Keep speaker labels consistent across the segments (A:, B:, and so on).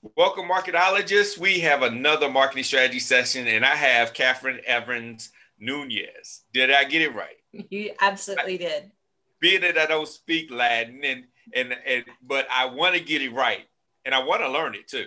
A: Welcome, marketologists. We have another marketing strategy session, and I have Kathryn Evans Nuñez. Did I get it right?
B: You absolutely I, did.
A: Being that I don't speak Latin, and and and but I want to get it right, and I want to learn it too.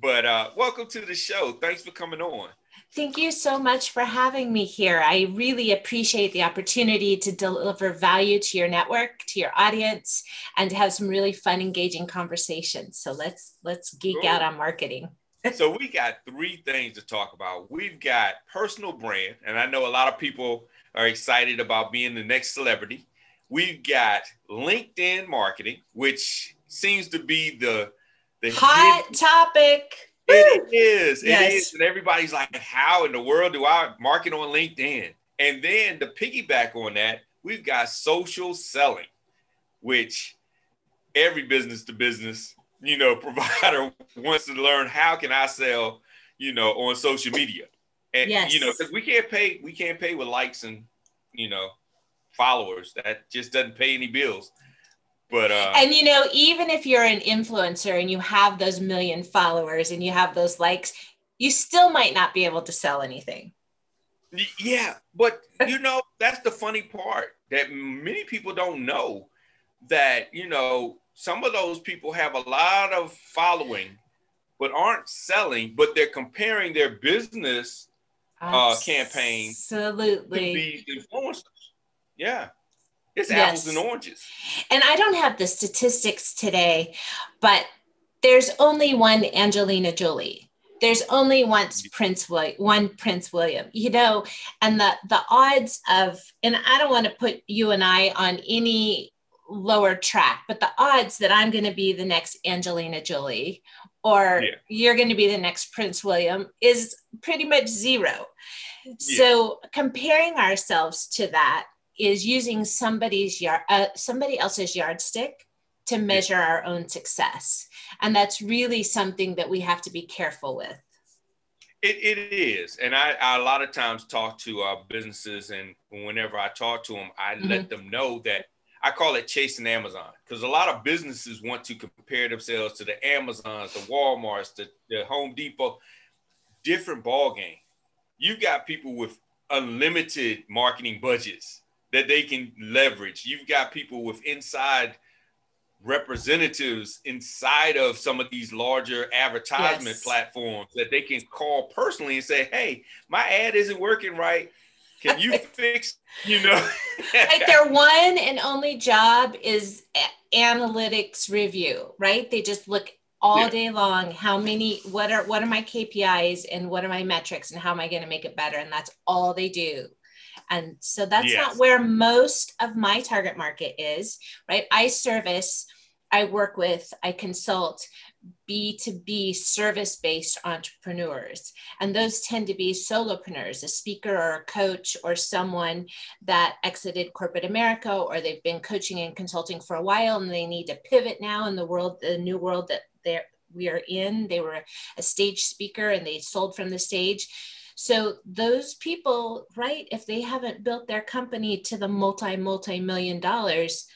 A: But uh, welcome to the show. Thanks for coming on.
B: Thank you so much for having me here. I really appreciate the opportunity to deliver value to your network, to your audience, and to have some really fun, engaging conversations. So let's let's geek cool. out on marketing.
A: so we got three things to talk about. We've got personal brand, and I know a lot of people are excited about being the next celebrity. We've got LinkedIn marketing, which seems to be the the
B: hot topic
A: it is. It yes. is. And everybody's like, how in the world do I market on LinkedIn? And then the piggyback on that, we've got social selling, which every business to business, you know, provider wants to learn how can I sell, you know, on social media. And yes. you know, because we can't pay, we can't pay with likes and you know, followers. That just doesn't pay any bills. But uh,
B: and you know, even if you're an influencer and you have those million followers and you have those likes, you still might not be able to sell anything.
A: Yeah, but you know, that's the funny part that many people don't know that, you know, some of those people have a lot of following but aren't selling, but they're comparing their business uh, campaign
B: absolutely
A: to be influencers. Yeah. It's yes. apples and oranges.
B: And I don't have the statistics today, but there's only one Angelina Jolie. There's only once mm-hmm. Prince William, one Prince William, you know, and the the odds of, and I don't want to put you and I on any lower track, but the odds that I'm going to be the next Angelina Jolie or yeah. you're going to be the next Prince William is pretty much zero. Yeah. So comparing ourselves to that is using somebody's yard, uh, somebody else's yardstick to measure our own success, and that's really something that we have to be careful with.
A: It, it is, and I, I, a lot of times talk to our businesses, and whenever I talk to them, I mm-hmm. let them know that I call it chasing Amazon because a lot of businesses want to compare themselves to the Amazons, the WalMarts, the, the Home Depot, different ball game. You've got people with unlimited marketing budgets that they can leverage. You've got people with inside representatives inside of some of these larger advertisement yes. platforms that they can call personally and say, "Hey, my ad isn't working right. Can you fix?" You know,
B: like their one and only job is analytics review, right? They just look all yeah. day long how many what are what are my KPIs and what are my metrics and how am I going to make it better and that's all they do and so that's yes. not where most of my target market is, right? I service, I work with, I consult B2B service based entrepreneurs. And those tend to be solopreneurs, a speaker or a coach or someone that exited corporate America or they've been coaching and consulting for a while and they need to pivot now in the world, the new world that they're we are in. They were a stage speaker and they sold from the stage. So those people, right, if they haven't built their company to the multi multi million dollars,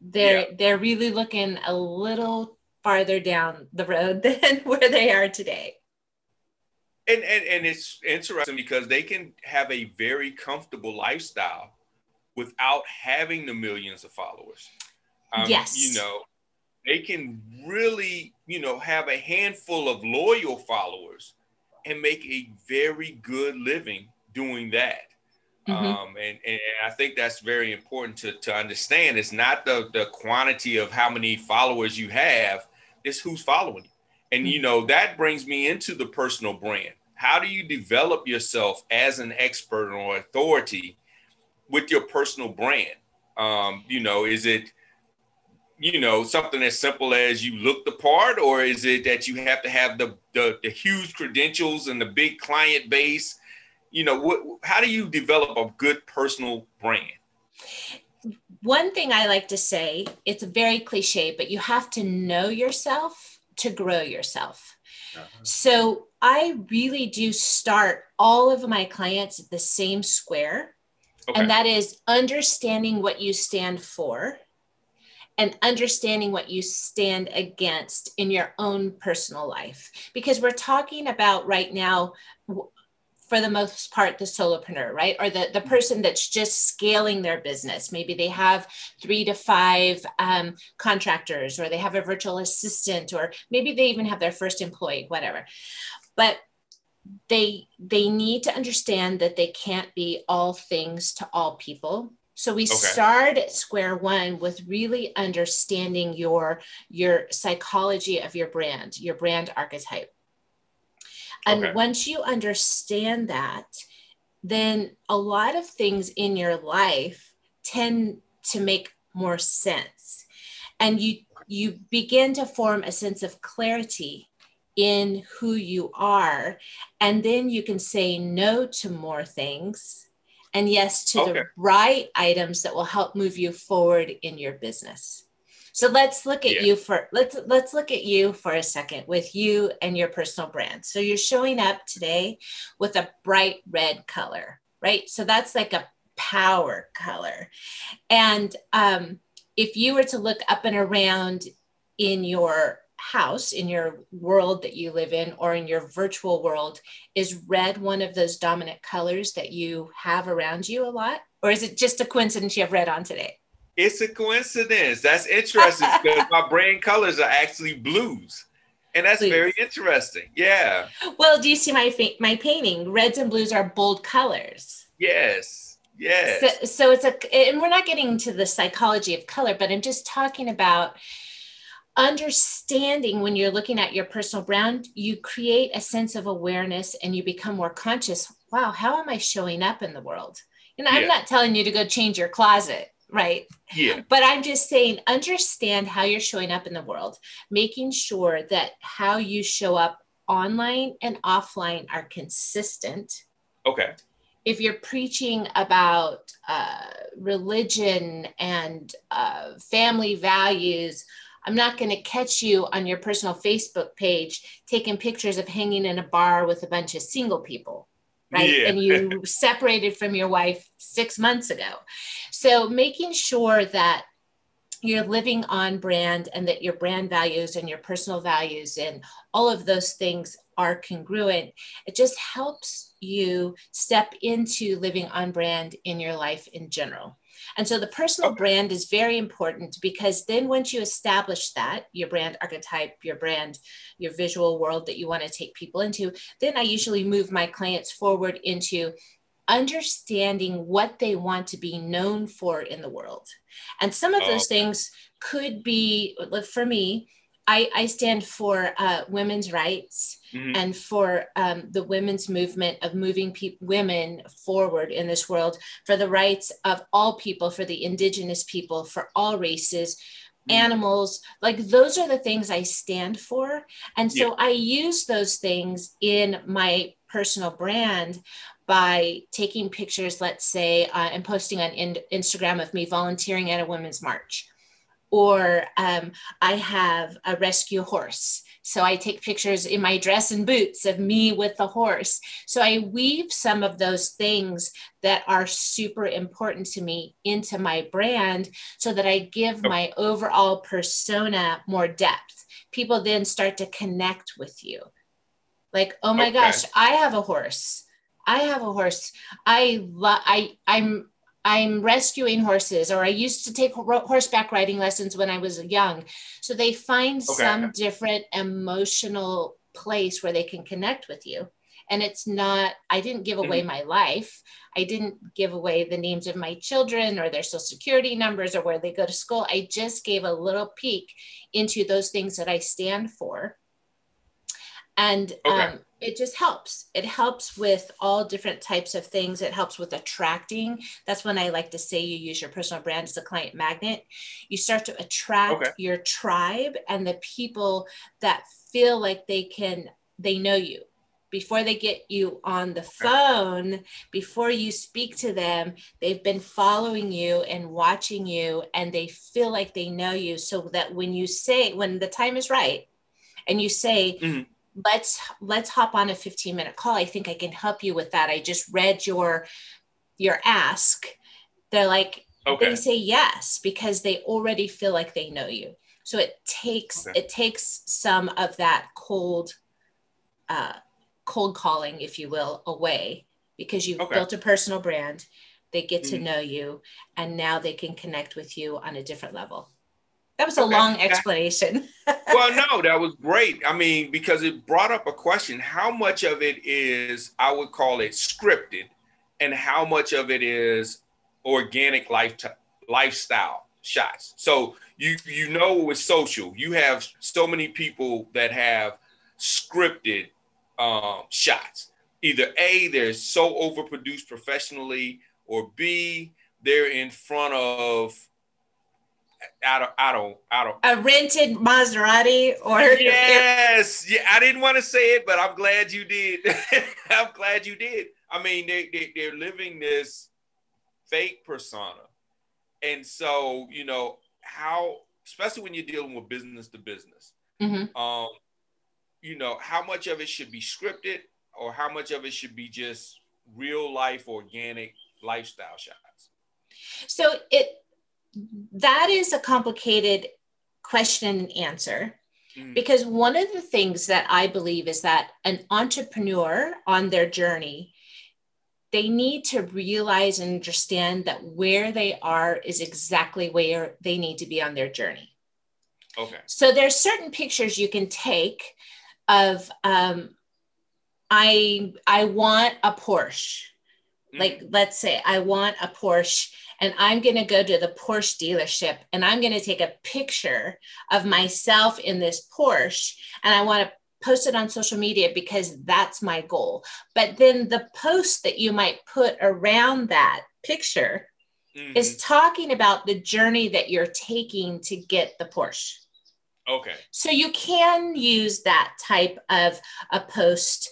B: they're yeah. they're really looking a little farther down the road than where they are today.
A: And, and and it's interesting because they can have a very comfortable lifestyle without having the millions of followers.
B: Um, yes.
A: You know, they can really, you know, have a handful of loyal followers and make a very good living doing that. Mm-hmm. Um, and, and I think that's very important to, to understand. It's not the, the quantity of how many followers you have, it's who's following you. And, you know, that brings me into the personal brand. How do you develop yourself as an expert or authority with your personal brand? Um, you know, is it you know something as simple as you look the part or is it that you have to have the the, the huge credentials and the big client base you know what how do you develop a good personal brand
B: one thing i like to say it's very cliche but you have to know yourself to grow yourself uh-huh. so i really do start all of my clients at the same square okay. and that is understanding what you stand for and understanding what you stand against in your own personal life. Because we're talking about right now, for the most part, the solopreneur, right? Or the, the person that's just scaling their business. Maybe they have three to five um, contractors, or they have a virtual assistant, or maybe they even have their first employee, whatever. But they they need to understand that they can't be all things to all people so we okay. start at square one with really understanding your your psychology of your brand, your brand archetype. And okay. once you understand that, then a lot of things in your life tend to make more sense. And you you begin to form a sense of clarity in who you are and then you can say no to more things and yes to okay. the right items that will help move you forward in your business so let's look at yeah. you for let's let's look at you for a second with you and your personal brand so you're showing up today with a bright red color right so that's like a power color and um, if you were to look up and around in your house in your world that you live in or in your virtual world is red one of those dominant colors that you have around you a lot? Or is it just a coincidence you have red on today?
A: It's a coincidence. That's interesting because my brand colors are actually blues. And that's blues. very interesting. Yeah.
B: Well do you see my my painting? Reds and blues are bold colors.
A: Yes. Yes.
B: So, so it's a and we're not getting to the psychology of color but i'm just talking about understanding when you're looking at your personal brand, you create a sense of awareness and you become more conscious. Wow, how am I showing up in the world? And yeah. I'm not telling you to go change your closet, right?
A: Yeah.
B: But I'm just saying, understand how you're showing up in the world, making sure that how you show up online and offline are consistent.
A: Okay.
B: If you're preaching about uh, religion and uh, family values, I'm not going to catch you on your personal Facebook page taking pictures of hanging in a bar with a bunch of single people, right? Yeah. And you separated from your wife six months ago. So making sure that you're living on brand and that your brand values and your personal values and all of those things are congruent, it just helps you step into living on brand in your life in general. And so the personal okay. brand is very important because then once you establish that, your brand archetype, your brand, your visual world that you want to take people into, then I usually move my clients forward into understanding what they want to be known for in the world. And some of those things could be, for me, I, I stand for uh, women's rights mm-hmm. and for um, the women's movement of moving pe- women forward in this world, for the rights of all people, for the indigenous people, for all races, mm-hmm. animals. Like those are the things I stand for. And so yeah. I use those things in my personal brand by taking pictures, let's say, uh, and posting on in- Instagram of me volunteering at a women's march or um, I have a rescue horse. So I take pictures in my dress and boots of me with the horse. So I weave some of those things that are super important to me into my brand so that I give my overall persona more depth. People then start to connect with you. Like, oh my okay. gosh, I have a horse. I have a horse. I love I I'm I'm rescuing horses, or I used to take horseback riding lessons when I was young. So they find okay. some different emotional place where they can connect with you. And it's not, I didn't give away mm-hmm. my life. I didn't give away the names of my children or their social security numbers or where they go to school. I just gave a little peek into those things that I stand for. And okay. um, it just helps. It helps with all different types of things. It helps with attracting. That's when I like to say you use your personal brand as a client magnet. You start to attract okay. your tribe and the people that feel like they can, they know you before they get you on the phone, before you speak to them, they've been following you and watching you, and they feel like they know you. So that when you say, when the time is right, and you say, mm-hmm let's let's hop on a 15 minute call i think i can help you with that i just read your your ask they're like okay. they say yes because they already feel like they know you. So it takes okay. it takes some of that cold uh, cold calling, if you will, away because you've okay. built a personal brand. They get to mm-hmm. know you, and now they can connect with you on a different level. That was a okay. long explanation.
A: well, no, that was great. I mean, because it brought up a question how much of it is, I would call it scripted, and how much of it is organic life t- lifestyle shots. So you you know with social, you have so many people that have scripted um, shots. Either A, they're so overproduced professionally, or B, they're in front of I don't, I don't, I don't.
B: A rented Maserati or
A: yes, yeah. I didn't want to say it, but I'm glad you did. I'm glad you did. I mean, they, they they're living this fake persona, and so you know how, especially when you're dealing with business to business, mm-hmm. um, you know how much of it should be scripted, or how much of it should be just real life, organic lifestyle shots.
B: So it that is a complicated question and answer mm. because one of the things that I believe is that an entrepreneur on their journey they need to realize and understand that where they are is exactly where they need to be on their journey.
A: Okay.
B: So there's certain pictures you can take of um, I I want a Porsche. Mm. Like let's say I want a Porsche and I'm going to go to the Porsche dealership and I'm going to take a picture of myself in this Porsche and I want to post it on social media because that's my goal. But then the post that you might put around that picture mm-hmm. is talking about the journey that you're taking to get the Porsche.
A: Okay.
B: So you can use that type of a post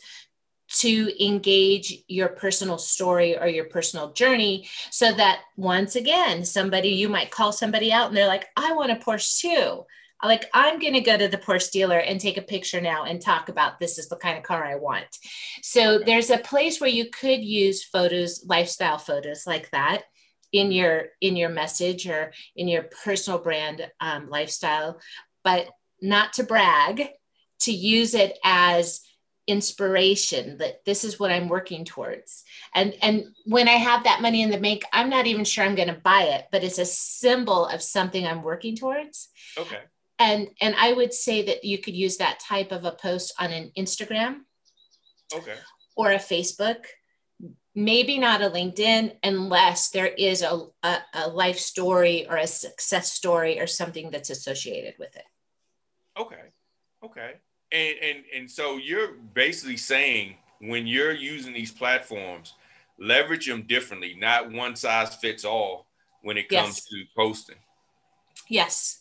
B: to engage your personal story or your personal journey so that once again somebody you might call somebody out and they're like i want a porsche too. Like i'm going to go to the porsche dealer and take a picture now and talk about this is the kind of car i want. So there's a place where you could use photos lifestyle photos like that in your in your message or in your personal brand um, lifestyle but not to brag to use it as inspiration that this is what i'm working towards. And and when i have that money in the bank i'm not even sure i'm going to buy it but it's a symbol of something i'm working towards.
A: Okay.
B: And and i would say that you could use that type of a post on an instagram
A: okay.
B: or a facebook maybe not a linkedin unless there is a, a, a life story or a success story or something that's associated with it.
A: Okay. Okay and and and so you're basically saying when you're using these platforms, leverage them differently, not one size fits all when it comes yes. to posting.
B: Yes.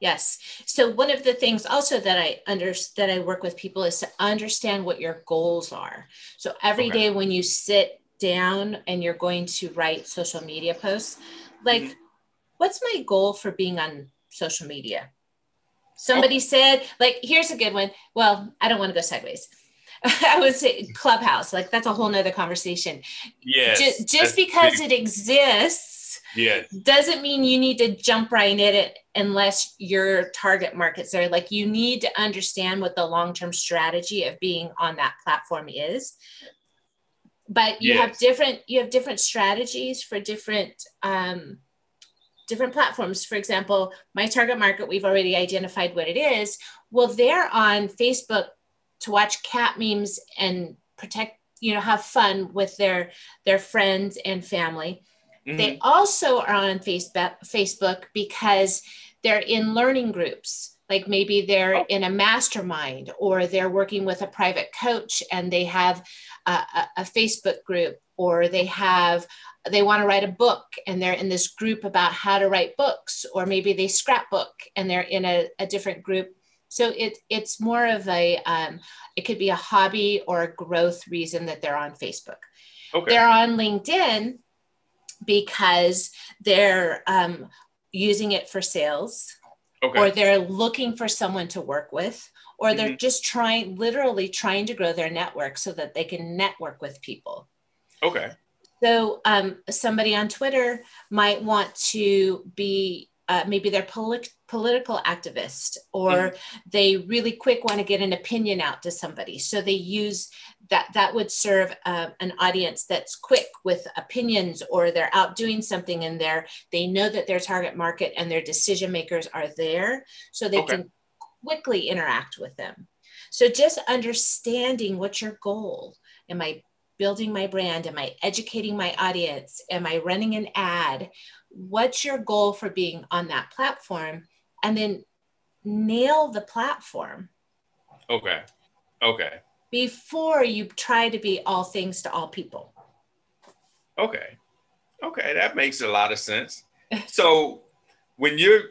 B: Yes. So one of the things also that I under that I work with people is to understand what your goals are. So every okay. day when you sit down and you're going to write social media posts, like mm-hmm. what's my goal for being on social media? Somebody oh. said, like, here's a good one. Well, I don't want to go sideways. I would say Clubhouse, like that's a whole nother conversation.
A: Yes.
B: Just, just because it exists
A: yes.
B: doesn't mean you need to jump right in it unless your target market's there. Like you need to understand what the long-term strategy of being on that platform is. But you yes. have different you have different strategies for different um, different platforms. For example, my target market, we've already identified what it is. Well, they're on Facebook to watch cat memes and protect, you know, have fun with their their friends and family. Mm-hmm. They also are on Facebook Facebook because they're in learning groups. Like maybe they're oh. in a mastermind or they're working with a private coach and they have a, a, a Facebook group or they have they want to write a book and they're in this group about how to write books or maybe they scrapbook and they're in a, a different group so it, it's more of a um, it could be a hobby or a growth reason that they're on facebook okay. they're on linkedin because they're um, using it for sales okay. or they're looking for someone to work with or they're mm-hmm. just trying literally trying to grow their network so that they can network with people
A: okay
B: So um, somebody on Twitter might want to be uh, maybe they're polit- political activist or mm. they really quick want to get an opinion out to somebody so they use that that would serve uh, an audience that's quick with opinions or they're out doing something in there they know that their target market and their decision makers are there so they okay. can quickly interact with them so just understanding what's your goal am i building my brand? Am i educating my audience? Am i running an ad? What's your goal for being on that platform? And then nail the platform.
A: Okay. Okay.
B: Before you try to be all things to all people.
A: Okay. Okay that makes a lot of sense. So when you're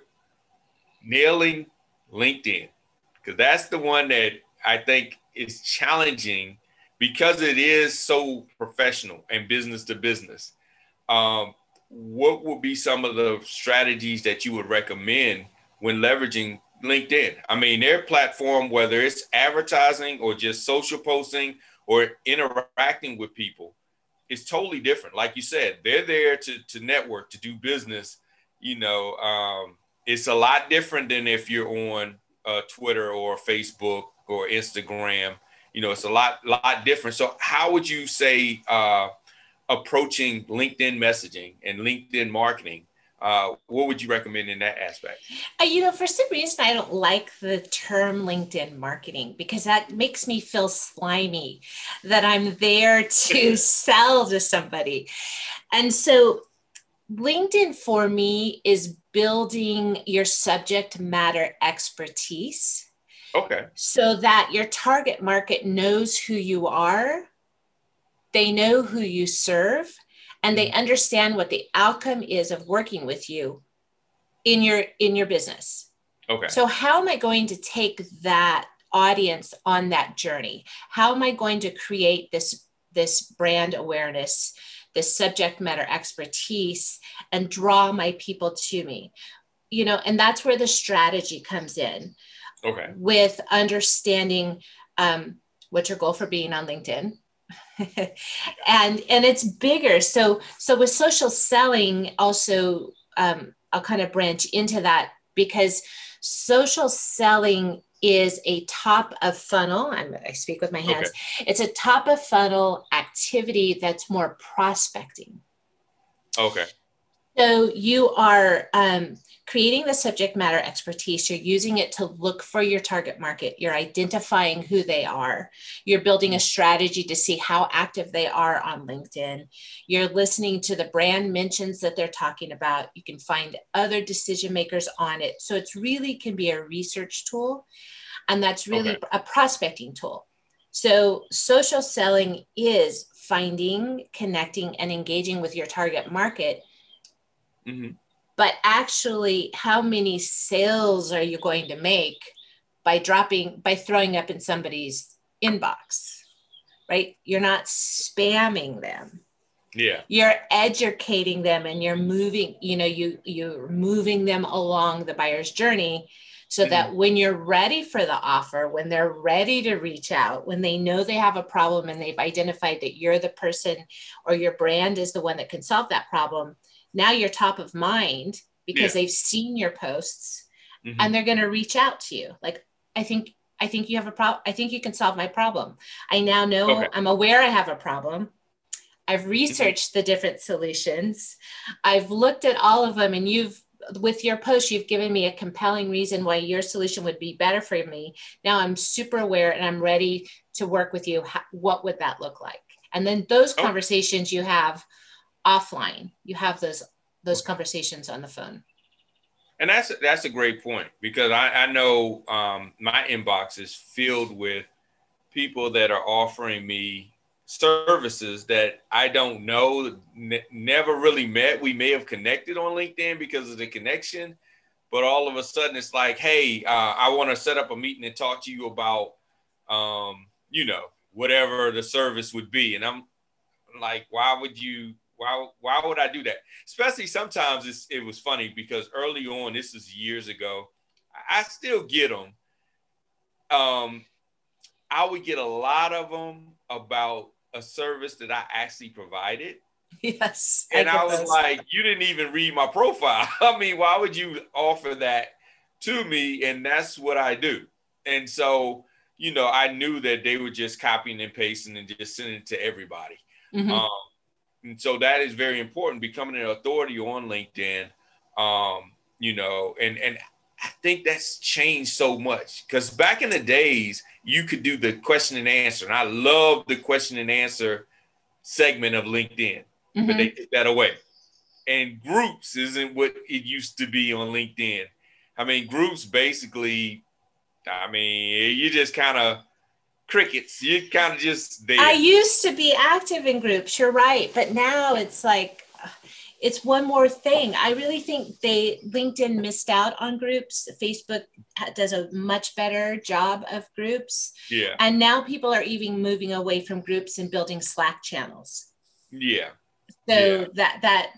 A: nailing linkedin because that's the one that i think is challenging because it is so professional and business to business um, what would be some of the strategies that you would recommend when leveraging LinkedIn? I mean, their platform, whether it's advertising or just social posting or interacting with people, is totally different. Like you said, they're there to, to network, to do business. You know, um, it's a lot different than if you're on uh, Twitter or Facebook or Instagram. You know, it's a lot, lot different. So, how would you say uh, approaching LinkedIn messaging and LinkedIn marketing, uh, what would you recommend in that aspect?
B: Uh, you know, for some reason, I don't like the term LinkedIn marketing because that makes me feel slimy that I'm there to sell to somebody. And so, LinkedIn for me is building your subject matter expertise.
A: Okay.
B: So that your target market knows who you are they know who you serve and they mm. understand what the outcome is of working with you in your in your business.
A: Okay.
B: So how am i going to take that audience on that journey? How am i going to create this this brand awareness this subject matter expertise and draw my people to me? You know and that's where the strategy comes in
A: okay.
B: with understanding um, what's your goal for being on linkedin? And and it's bigger. So so with social selling also um, i'll kind of branch into that because social selling is a top of funnel. I'm, i speak with my hands. Okay. it's a top of funnel activity that's more prospecting.
A: Okay
B: so you are um, creating the subject matter expertise. You're using it to look for your target market. You're identifying who they are. You're building a strategy to see how active they are on LinkedIn. You're listening to the brand mentions that they're talking about. You can find other decision makers on it. So it's really can be a research tool. And that's really okay. a prospecting tool. So social selling is finding, connecting, and engaging with your target market Mm-hmm. But actually, how many sales are you going to make by dropping, by throwing up in somebody's inbox? Right? You're not spamming them.
A: Yeah.
B: You're educating them and you're moving, you know, you you're moving them along the buyer's journey so mm-hmm. that when you're ready for the offer, when they're ready to reach out, when they know they have a problem and they've identified that you're the person or your brand is the one that can solve that problem, now you're top of mind because yeah. they've seen your posts mm-hmm. and they're going to reach out to you like i think i think you have a problem i think you can solve my problem i now know okay. i'm aware i have a problem i've mm-hmm. researched mm-hmm. the different solutions i've looked at all of them and you've with your post you've given me a compelling reason why your solution would be better for me now i'm super aware and i'm ready to work with you what would that look like and then those oh. conversations you have offline. You have those those conversations on the phone.
A: And that's that's a great point because I, I know um, my inbox is filled with people that are offering me services that I don't know, n- never really met. We may have connected on LinkedIn because of the connection, but all of a sudden it's like, hey, uh, I want to set up a meeting and talk to you about, um, you know, whatever the service would be. And I'm like, why would you why why would I do that? Especially sometimes it's, it was funny because early on, this is years ago, I still get them. Um, I would get a lot of them about a service that I actually provided,
B: Yes.
A: And I, I was those. like, you didn't even read my profile. I mean, why would you offer that to me? And that's what I do. And so, you know, I knew that they were just copying and pasting and just sending it to everybody. Mm-hmm. Um, and so that is very important, becoming an authority on LinkedIn. Um, you know, and and I think that's changed so much because back in the days, you could do the question and answer. And I love the question and answer segment of LinkedIn, mm-hmm. but they took that away. And groups isn't what it used to be on LinkedIn. I mean, groups basically, I mean, you just kind of crickets. You kind of just
B: there. I used to be active in groups, you're right. But now it's like, uh, it's one more thing. I really think they LinkedIn missed out on groups. Facebook does a much better job of groups.
A: Yeah.
B: And now people are even moving away from groups and building Slack channels.
A: Yeah.
B: So yeah. that that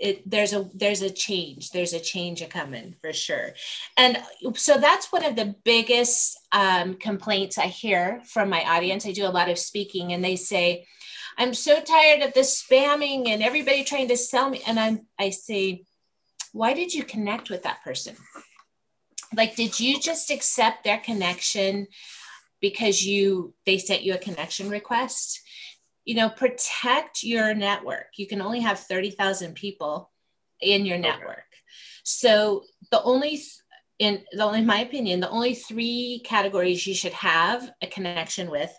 B: it there's a there's a change there's a change a coming for sure and so that's one of the biggest um, complaints i hear from my audience i do a lot of speaking and they say I'm so tired of the spamming and everybody trying to sell me. And I'm, I say, why did you connect with that person? Like, did you just accept their connection because you, they sent you a connection request? You know, protect your network. You can only have 30,000 people in your network. Okay. So the only, in the only, in my opinion, the only three categories you should have a connection with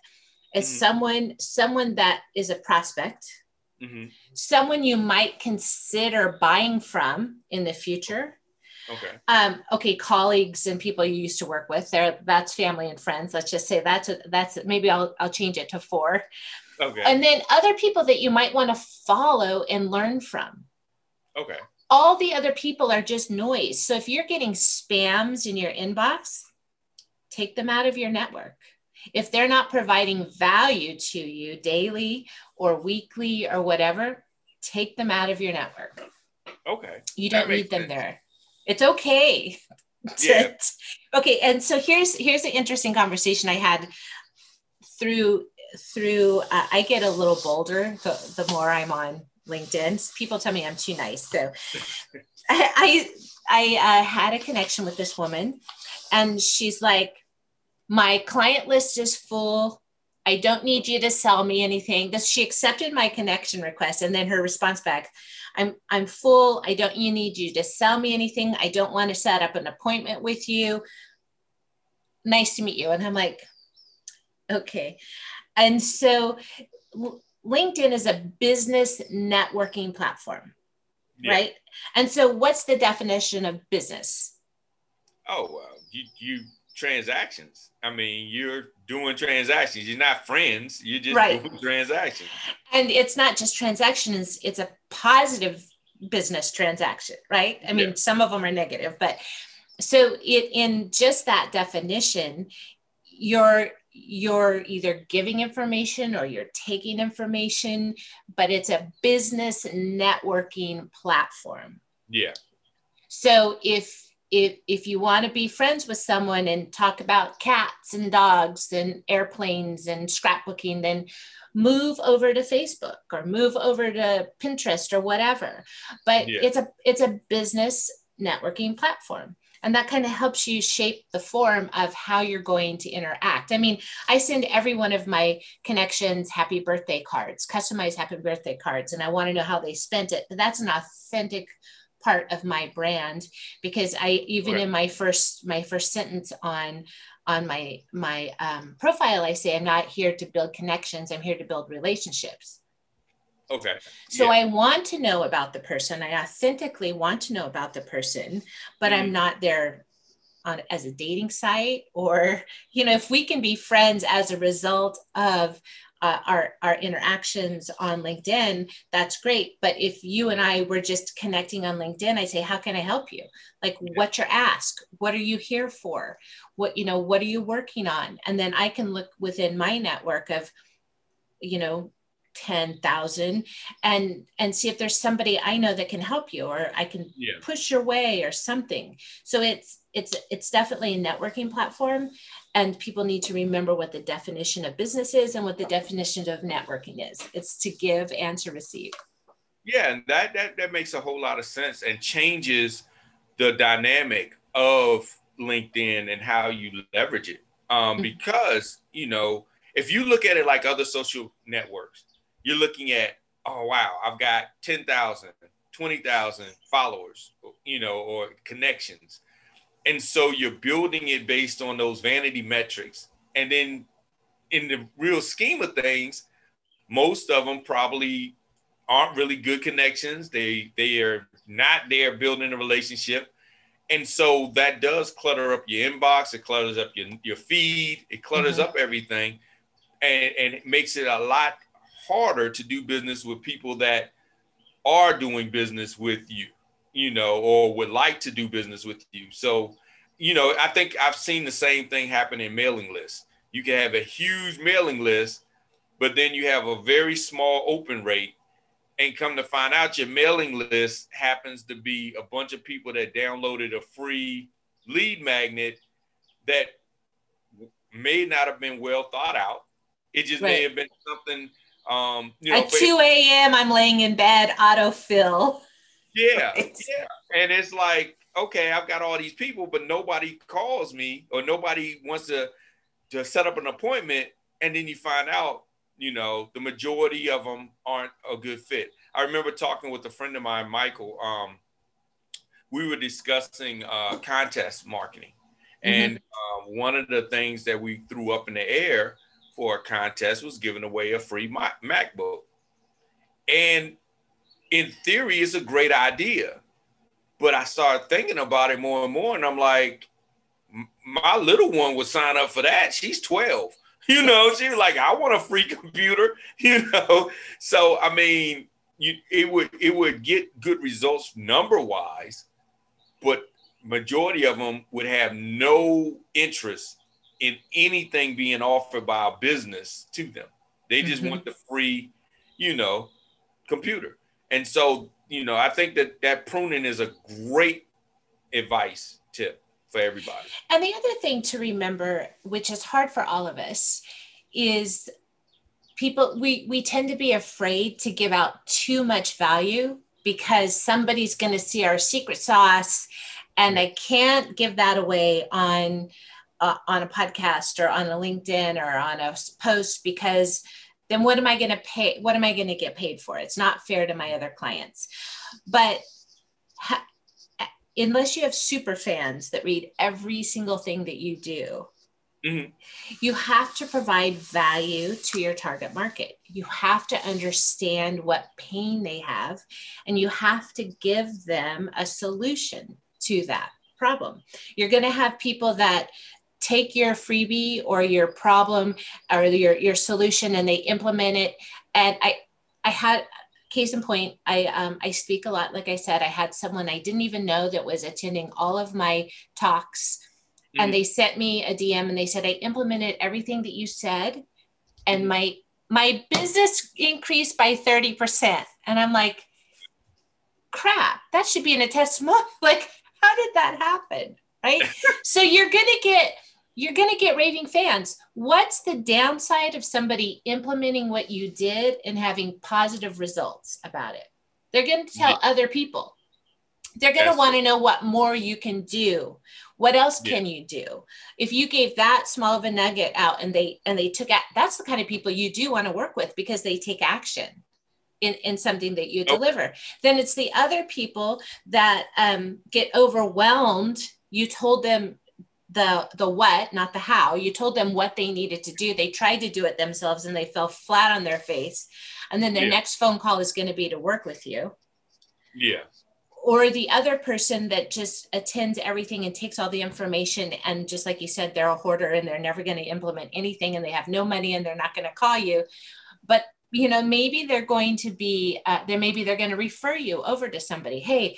B: is mm-hmm. someone someone that is a prospect mm-hmm. someone you might consider buying from in the future
A: okay
B: um, okay colleagues and people you used to work with there that's family and friends let's just say that's a, that's a, maybe I'll, I'll change it to four
A: okay
B: and then other people that you might want to follow and learn from
A: okay
B: all the other people are just noise so if you're getting spams in your inbox take them out of your network if they're not providing value to you daily or weekly or whatever, take them out of your network.
A: Okay.
B: You don't need them sense. there. It's okay. Yeah. okay. And so here's here's an interesting conversation I had through through uh, I get a little bolder the, the more I'm on LinkedIn. People tell me I'm too nice. So I I, I uh, had a connection with this woman and she's like, my client list is full. I don't need you to sell me anything. This she accepted my connection request and then her response back, I'm I'm full. I don't you need you to sell me anything. I don't want to set up an appointment with you. Nice to meet you. And I'm like, okay. And so LinkedIn is a business networking platform, yeah. right? And so what's the definition of business?
A: Oh, uh, you you transactions. I mean, you're doing transactions. You're not friends. You're just right. doing transactions.
B: And it's not just transactions, it's a positive business transaction, right? I mean, yeah. some of them are negative, but so it in just that definition, you're you're either giving information or you're taking information, but it's a business networking platform.
A: Yeah.
B: So if if if you want to be friends with someone and talk about cats and dogs and airplanes and scrapbooking then move over to facebook or move over to pinterest or whatever but yeah. it's a it's a business networking platform and that kind of helps you shape the form of how you're going to interact i mean i send every one of my connections happy birthday cards customized happy birthday cards and i want to know how they spent it but that's an authentic part of my brand because I even right. in my first my first sentence on on my my um, profile I say I'm not here to build connections I'm here to build relationships.
A: Okay.
B: So yeah. I want to know about the person. I authentically want to know about the person, but mm-hmm. I'm not there on as a dating site or you know if we can be friends as a result of uh, our our interactions on LinkedIn, that's great. But if you and I were just connecting on LinkedIn, I say, how can I help you? Like, what's your ask? What are you here for? What you know? What are you working on? And then I can look within my network of, you know, 10,000 and and see if there's somebody I know that can help you or I can
A: yeah.
B: push your way or something. So it's it's it's definitely a networking platform and people need to remember what the definition of business is and what the definition of networking is it's to give and to receive
A: yeah and that that, that makes a whole lot of sense and changes the dynamic of linkedin and how you leverage it um, mm-hmm. because you know if you look at it like other social networks you're looking at oh wow i've got 10000 20000 followers you know or connections and so you're building it based on those vanity metrics. And then in the real scheme of things, most of them probably aren't really good connections. They they are not there building a relationship. And so that does clutter up your inbox, it clutters up your, your feed, it clutters mm-hmm. up everything, and, and it makes it a lot harder to do business with people that are doing business with you you know, or would like to do business with you. So, you know, I think I've seen the same thing happen in mailing lists. You can have a huge mailing list, but then you have a very small open rate. And come to find out, your mailing list happens to be a bunch of people that downloaded a free lead magnet that may not have been well thought out. It just right. may have been something. Um,
B: you know, At 2 a.m., I'm laying in bed, autofill.
A: Yeah, yeah. And it's like, okay, I've got all these people, but nobody calls me or nobody wants to to set up an appointment. And then you find out, you know, the majority of them aren't a good fit. I remember talking with a friend of mine, Michael. Um, we were discussing uh, contest marketing. Mm-hmm. And uh, one of the things that we threw up in the air for a contest was giving away a free MacBook. And in theory, it's a great idea. But I started thinking about it more and more, and I'm like, my little one would sign up for that. She's 12. You know, she was like, I want a free computer, you know. So I mean, you it would it would get good results number wise, but majority of them would have no interest in anything being offered by a business to them. They just mm-hmm. want the free, you know, computer. And so, you know, I think that that pruning is a great advice tip for everybody.
B: And the other thing to remember, which is hard for all of us, is people we we tend to be afraid to give out too much value because somebody's going to see our secret sauce and I can't give that away on uh, on a podcast or on a LinkedIn or on a post because then what am I going to pay? What am I going to get paid for? It's not fair to my other clients. But ha- unless you have super fans that read every single thing that you do, mm-hmm. you have to provide value to your target market. You have to understand what pain they have, and you have to give them a solution to that problem. You're going to have people that take your freebie or your problem or your, your solution and they implement it. And I, I had case in point, I, um, I speak a lot. Like I said, I had someone I didn't even know that was attending all of my talks mm-hmm. and they sent me a DM and they said, I implemented everything that you said and my, my business increased by 30%. And I'm like, crap, that should be in a testimonial. Like, how did that happen? Right. so you're going to get you're going to get raving fans. What's the downside of somebody implementing what you did and having positive results about it? They're going to tell yeah. other people. They're going to want to know what more you can do. What else can you do? If you gave that small of a nugget out and they and they took it, that's the kind of people you do want to work with because they take action in, in something that you nope. deliver. Then it's the other people that um, get overwhelmed. You told them the the what not the how. You told them what they needed to do. They tried to do it themselves and they fell flat on their face. And then their yeah. next phone call is going to be to work with you.
A: Yeah.
B: Or the other person that just attends everything and takes all the information and just like you said they're a hoarder and they're never going to implement anything and they have no money and they're not going to call you. But you know maybe they're going to be uh, there maybe they're going to refer you over to somebody. Hey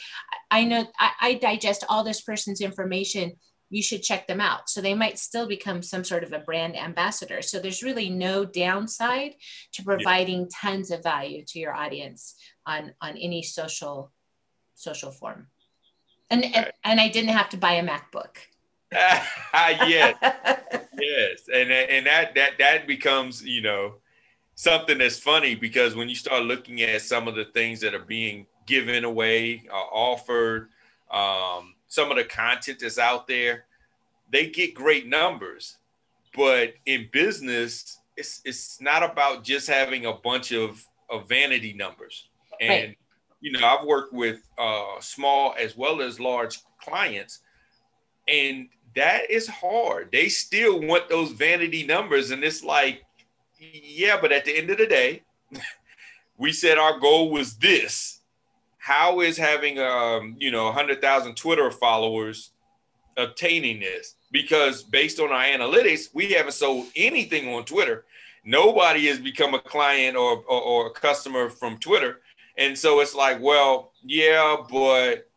B: i know I, I digest all this person's information you should check them out. So they might still become some sort of a brand ambassador. So there's really no downside to providing yeah. tons of value to your audience on on any social social form. And, and and I didn't have to buy a MacBook.
A: yes, yes, and and that that that becomes you know something that's funny because when you start looking at some of the things that are being given away, uh, offered, um, some of the content that's out there, they get great numbers, but in business, it's it's not about just having a bunch of of vanity numbers and. Right. You know, I've worked with uh, small as well as large clients, and that is hard. They still want those vanity numbers. And it's like, yeah, but at the end of the day, we said our goal was this. How is having um, you know, 100,000 Twitter followers obtaining this? Because based on our analytics, we haven't sold anything on Twitter. Nobody has become a client or, or, or a customer from Twitter. And so it's like, well, yeah, but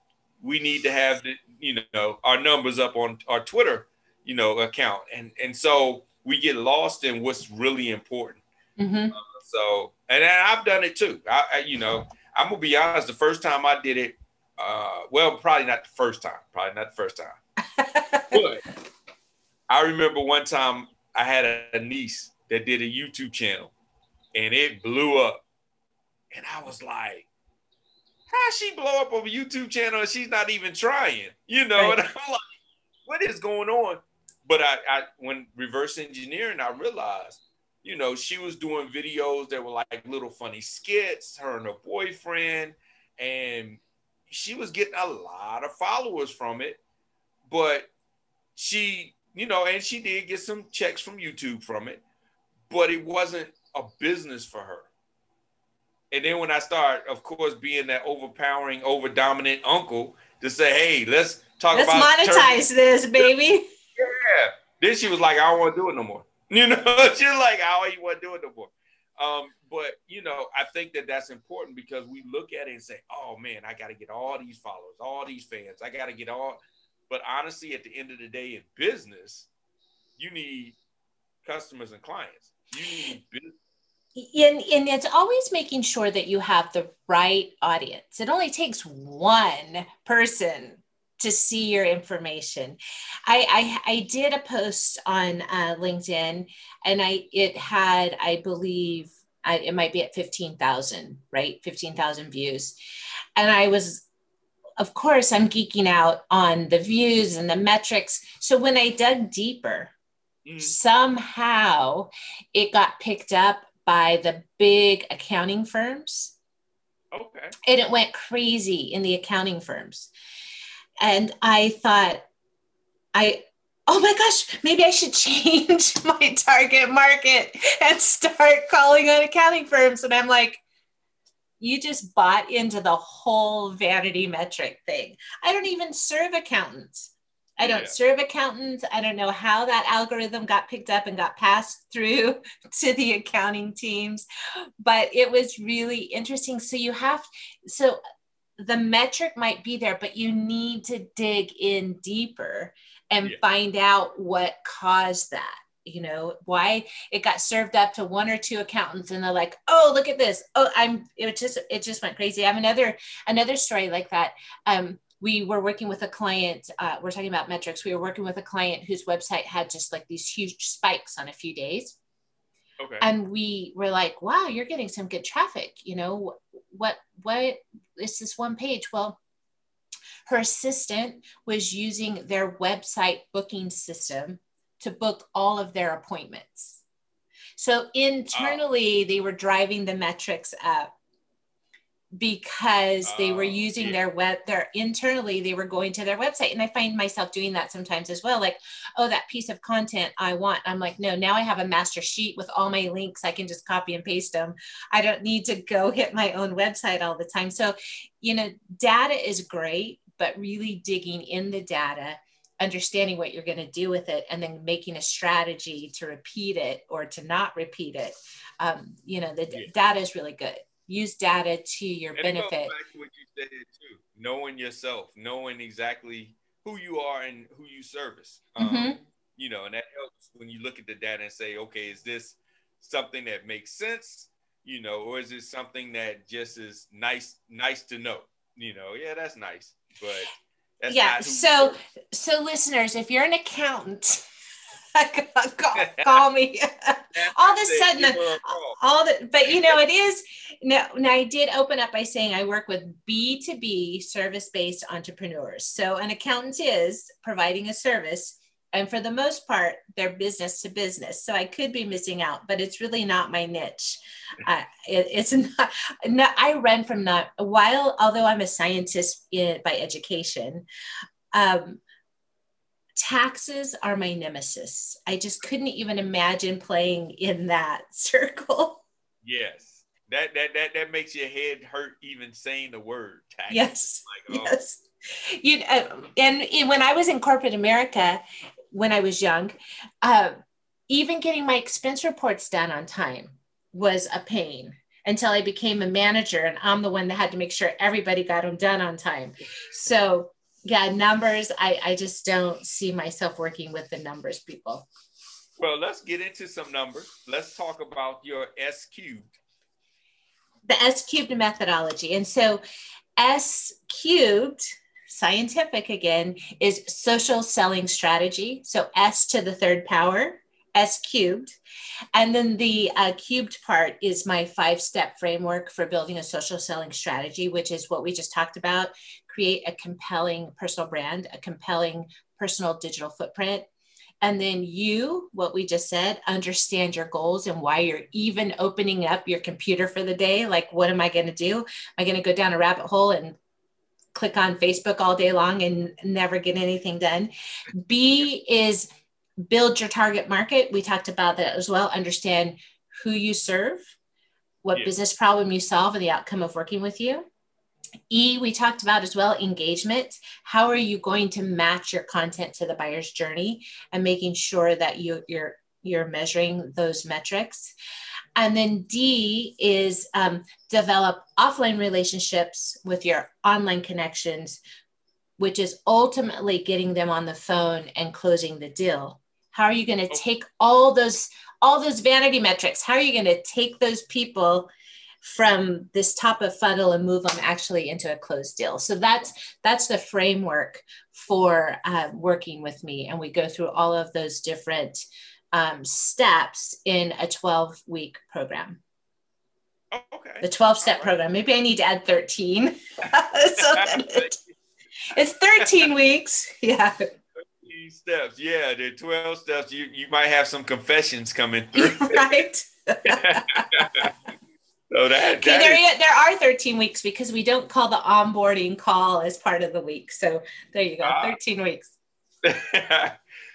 A: we need to have the, you know our numbers up on our Twitter, you know, account, and and so we get lost in what's really important. Mm-hmm. Uh, so, and I've done it too. I, I, you know, I'm gonna be honest. The first time I did it, uh, well, probably not the first time. Probably not the first time. but I remember one time I had a, niece that did a YouTube channel, and it blew up, and I was like, how she blow up on a YouTube channel and she's not even trying? You know, right. and I'm like, what is going on? But I, I when reverse engineering, I realized, you know, she was doing videos that were like little funny skits, her and her boyfriend, and she was getting a lot of followers from it. But she, you know, and she did get some checks from YouTube from it, but it wasn't a business for her. And then when I start, of course, being that overpowering, over dominant uncle to say, hey, let's talk about let's
B: about monetize turkey. this, baby.
A: Yeah. Then she was like, I don't want to do it no more. You know, she's like, I don't want to do no more. Um, but you know, I think that that's important because we look at it and say, "Oh man, I got to get all these followers, all these fans. I got to get all." But honestly, at the end of the day, in business, you need customers and clients. You need business
B: and, and it's always making sure that you have the right audience. It only takes one person to see your information. I, I, I did a post on uh, LinkedIn and I it had, I believe, I, it might be at 15,000, right? 15,000 views. And I was, of course, I'm geeking out on the views and the metrics. So when I dug deeper, mm. somehow it got picked up by the big accounting firms.
A: Okay.
B: And it went crazy in the accounting firms. And I thought, I, oh my gosh, maybe I should change my target market and start calling on accounting firms. And I'm like, you just bought into the whole vanity metric thing. I don't even serve accountants. I don't yeah. serve accountants. I don't know how that algorithm got picked up and got passed through to the accounting teams, but it was really interesting. So you have, so the metric might be there, but you need to dig in deeper and yeah. find out what caused that you know? Why it got served up to one or two accountants and they're like oh look at this. Oh i'm it just it just went crazy. I have another another story like that. Um we were working with a client uh, we're talking about metrics. We were working with a client whose website had just like these huge spikes on a few days. Okay. and we were like wow you're getting some good traffic you know? What what is this one page. Well her assistant was using their website booking system to book all of their appointments. So internally they were driving the metrics up because they were oh, using their web their internally they were going to their website and i find myself doing that sometimes as well like oh that piece of content i want i'm like no now i have a master sheet with all my links i can just copy and paste them i don't need to go hit my own website all the time. So you know data is great but really digging in the data understanding what you're going to do with it and then making a strategy to repeat it or to not repeat it um, you know the yeah. data is really good use data to your and benefit. to what you
A: said too, knowing yourself, knowing exactly who you are and who you service. Mm-hmm. Um, you know, and that helps when you look at the data and say, okay, is this something that makes sense? You know, or is it something that just is nice, nice to know? You know, yeah, that's nice, but That's
B: yeah. So, so listeners, if you're an accountant, call, call me. all of a sudden,
A: give her a call.
B: all the, but you know, it is. Now, now I did open up by saying I work with B two B service based entrepreneurs. So an accountant is providing a service. And for the most part, they're business to business. So I could be missing out, but it's really not my niche. Uh, it, it's not, no, I run from not while, although I'm a scientist in, by education, um, taxes are my nemesis. I just couldn't even imagine playing in that circle.
A: Yes. That that that that makes your head hurt even saying the word taxes.
B: Yes.
A: Like, oh,
B: Yes. You uh, and, and when I was in corporate America, when I was young, uh, even getting my expense reports done on time was a pain until I became a manager, and I'm the one that had to make sure everybody got them done on time. So yeah, numbers. I I just don't see myself working with the numbers people.
A: Well, let's get into some numbers. Let's talk about your S cubed.
B: the S cubed methodology. And so S cubed, scientific again, is social selling strategy. So S to the third power, S cubed. And then the uh, cubed part is my five step framework for building a social selling strategy, which is what we just talked about. Create a compelling personal brand, a compelling personal digital footprint, and then you, what we just said, understand your goals and why you're even opening up your computer for the day. Like, what am I going to do? Am I going to go down a rabbit hole and click on Facebook all day long and never get anything done? B is build your target market. We talked about that as well. Understand who you serve, what
A: Yeah.
B: business problem you solve, and the outcome of working with you. E, we talked about as well engagement. How are you going to match your content to the buyer's journey and making sure that you, you're you're measuring those metrics? And then D is um, develop offline relationships with your online connections, which is ultimately getting them on the phone and closing the deal. How are you going to take all those all those vanity metrics? How are you going to take those people from this top of funnel and move them actually into a closed deal? So that's that's the framework for uh, working with me, and we go through all of those different um, steps in a 12 week program
A: Oh, okay.
B: the 12 step
A: right.
B: program. Maybe I need to add 13. so it- it's 13 weeks. Yeah.
A: Steps, yeah, the twelve steps. You you might have some confessions coming through.
B: right.
A: so that,
B: Okay,
A: that
B: there,
A: is-
B: there are 13 weeks because we don't call the onboarding call as part of the week. So there you go,
A: Ah.
B: 13 weeks.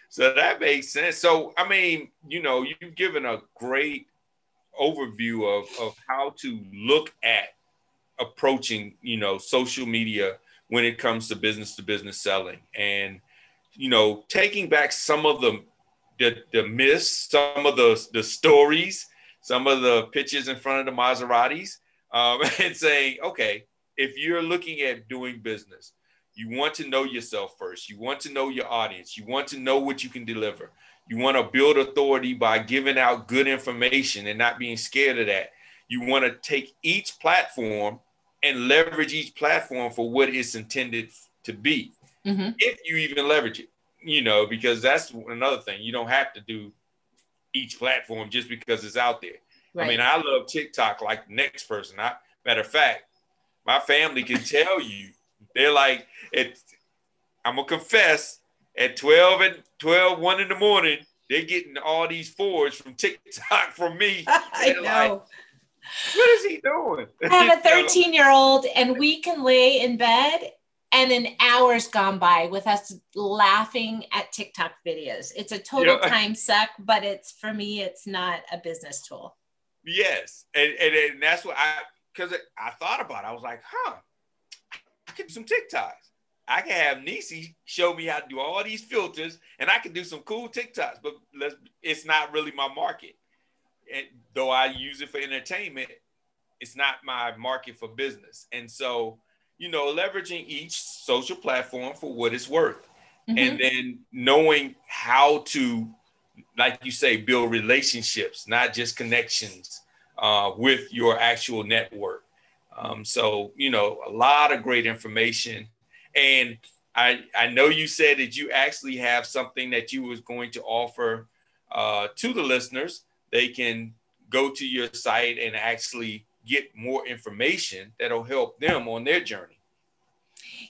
A: so that makes sense. So I mean, you know, you've given a great overview of of how to look at approaching, you know, social media when it comes to business to business selling and you know, taking back some of the the, the myths, some of the the stories, some of the pictures in front of the Maseratis, um, and saying, okay, if you're looking at doing business, you want to know yourself first. You want to know your audience. You want to know what you can deliver. You want to build authority by giving out good information and not being scared of that. You want to take each platform and leverage each platform for what it's intended to be
B: Mhm.
A: if you even leverage it, you know, because that's another thing. You don't have to do each platform just because it's out there.
B: Right.
A: I mean, I love TikTok like the next person. I, matter of fact, my family can tell you they're like, it, I'm gonna confess at 12 and 12, 1 in the morning, they're getting all these forwards from TikTok from me.
B: I
A: They're like,
B: know.
A: what is he doing?
B: I have a 13 year old, and we can lay in bed, and an hour's gone by with us laughing at TikTok videos. It's a total time suck, but it's for me, it's not a business tool.
A: Yes, and and, and that's what I because I thought about. It. I was like, huh, I could do some TikToks. I can have Nisi show me how to do all these filters, and I can do some cool TikToks. But let's, it's not really my market. And though I use it for entertainment, it's not my market for business. And so, you know, leveraging each social platform for what it's worth
B: Mhm.
A: and then knowing how to like you say build relationships not just connections uh, with your actual network um, so you know a lot of great information and I, I know you said that you actually have something that you was going to offer uh, to the listeners. They can go to your site and actually get more information that'll help them on their journey.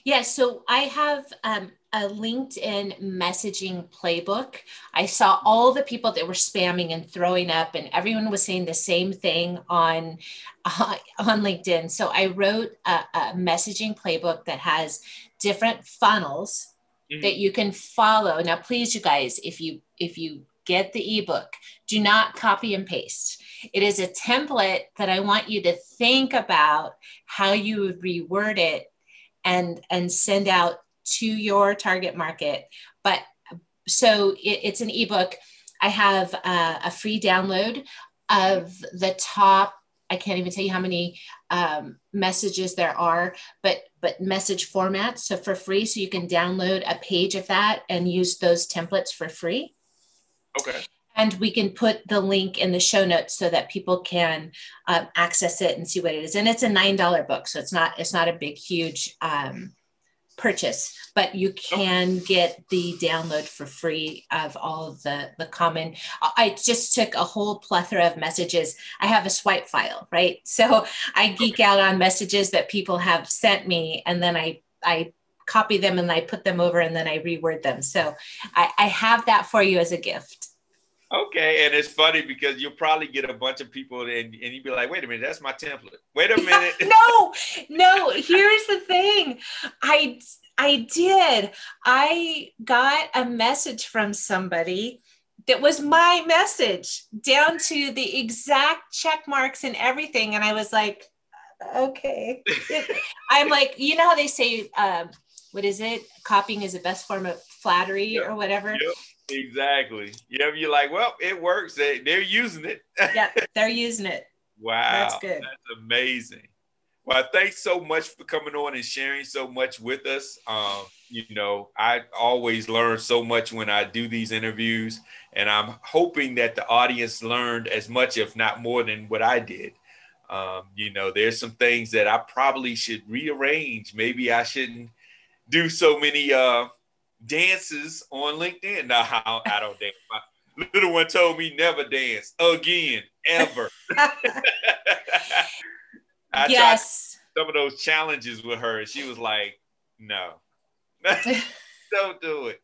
B: Yeah, so I have um, a LinkedIn messaging playbook. I saw all the people that were spamming and throwing up, and everyone was saying the same thing on uh, on LinkedIn. So I wrote a, a messaging playbook that has different funnels mm-hmm. that you can follow. Now, please, you guys, if you if you get the ebook, do not copy and paste. It is a template that I want you to think about how you would reword it and and send out to your target market. But so it, it's an ebook. I have a, free download of the top i can't even tell you how many um, messages there are but but message formats. So for free so you can download a page of that and use those templates for free
A: okay.
B: And we can put the link in the show notes so that people can um, access it and see what it is. And it's a nine dollar book so it's not it's not a big huge um, purchase but you can get the download for free of all of the the common i just took a whole plethora of messages. I have a swipe file right? So i geek out on messages that people have sent me and then i i copy them and i put them over and then i reword them so i, I have that for you as a gift
A: Okay, and it's funny because you'll probably get a bunch of people and, and you'd be like, wait a minute, that's my template. Wait a minute.
B: no, no, here's the thing. I I did. I got a message from somebody that was my message down to the exact check marks and everything. And I was like, okay. I'm like, you know how they say, um, what is it? Copying is the best form of flattery yep. or whatever.
A: Yep. Exactly. Yeah, you're like, well, it works. They, they're using it.
B: yeah, they're using it.
A: Wow. That's good. That's amazing. Well, thanks so much for coming on and sharing so much with us. Um, you know, I always learn so much when I do these interviews, and I'm hoping that the audience learned as much, if not more, than what I did. Um, you know, there's some things that I probably should rearrange. Maybe I shouldn't do so many uh, dances on LinkedIn. No, I, I don't dance. My little one told me never dance again, ever. I yes. some of those challenges with her, and she was like, "No, don't do it."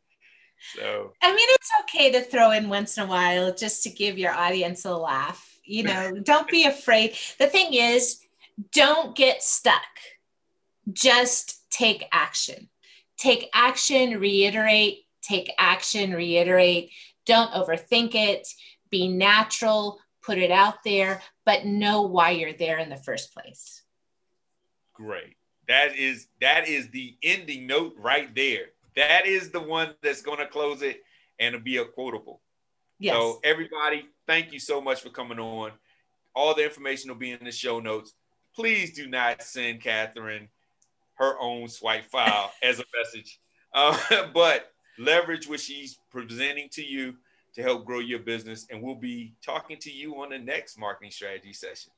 A: So
B: I mean, it's okay to throw in once in a while just to give your audience a laugh. You know, don't be afraid. The thing is, don't get stuck. Just take action take action, reiterate, take action, reiterate. Don't overthink it. Be natural, put it out there, but know why you're there in the first place.
A: Great. That is that is the ending note right there. That is the one that's going to close it and be a quotable. Yes. So everybody, thank you so much for coming on. All the information will be in the show notes. Please do not send Kathryn her own swipe file as a message. Uh, but leverage what she's presenting to you to help grow your business. And we'll be talking to you on the next marketing strategy session.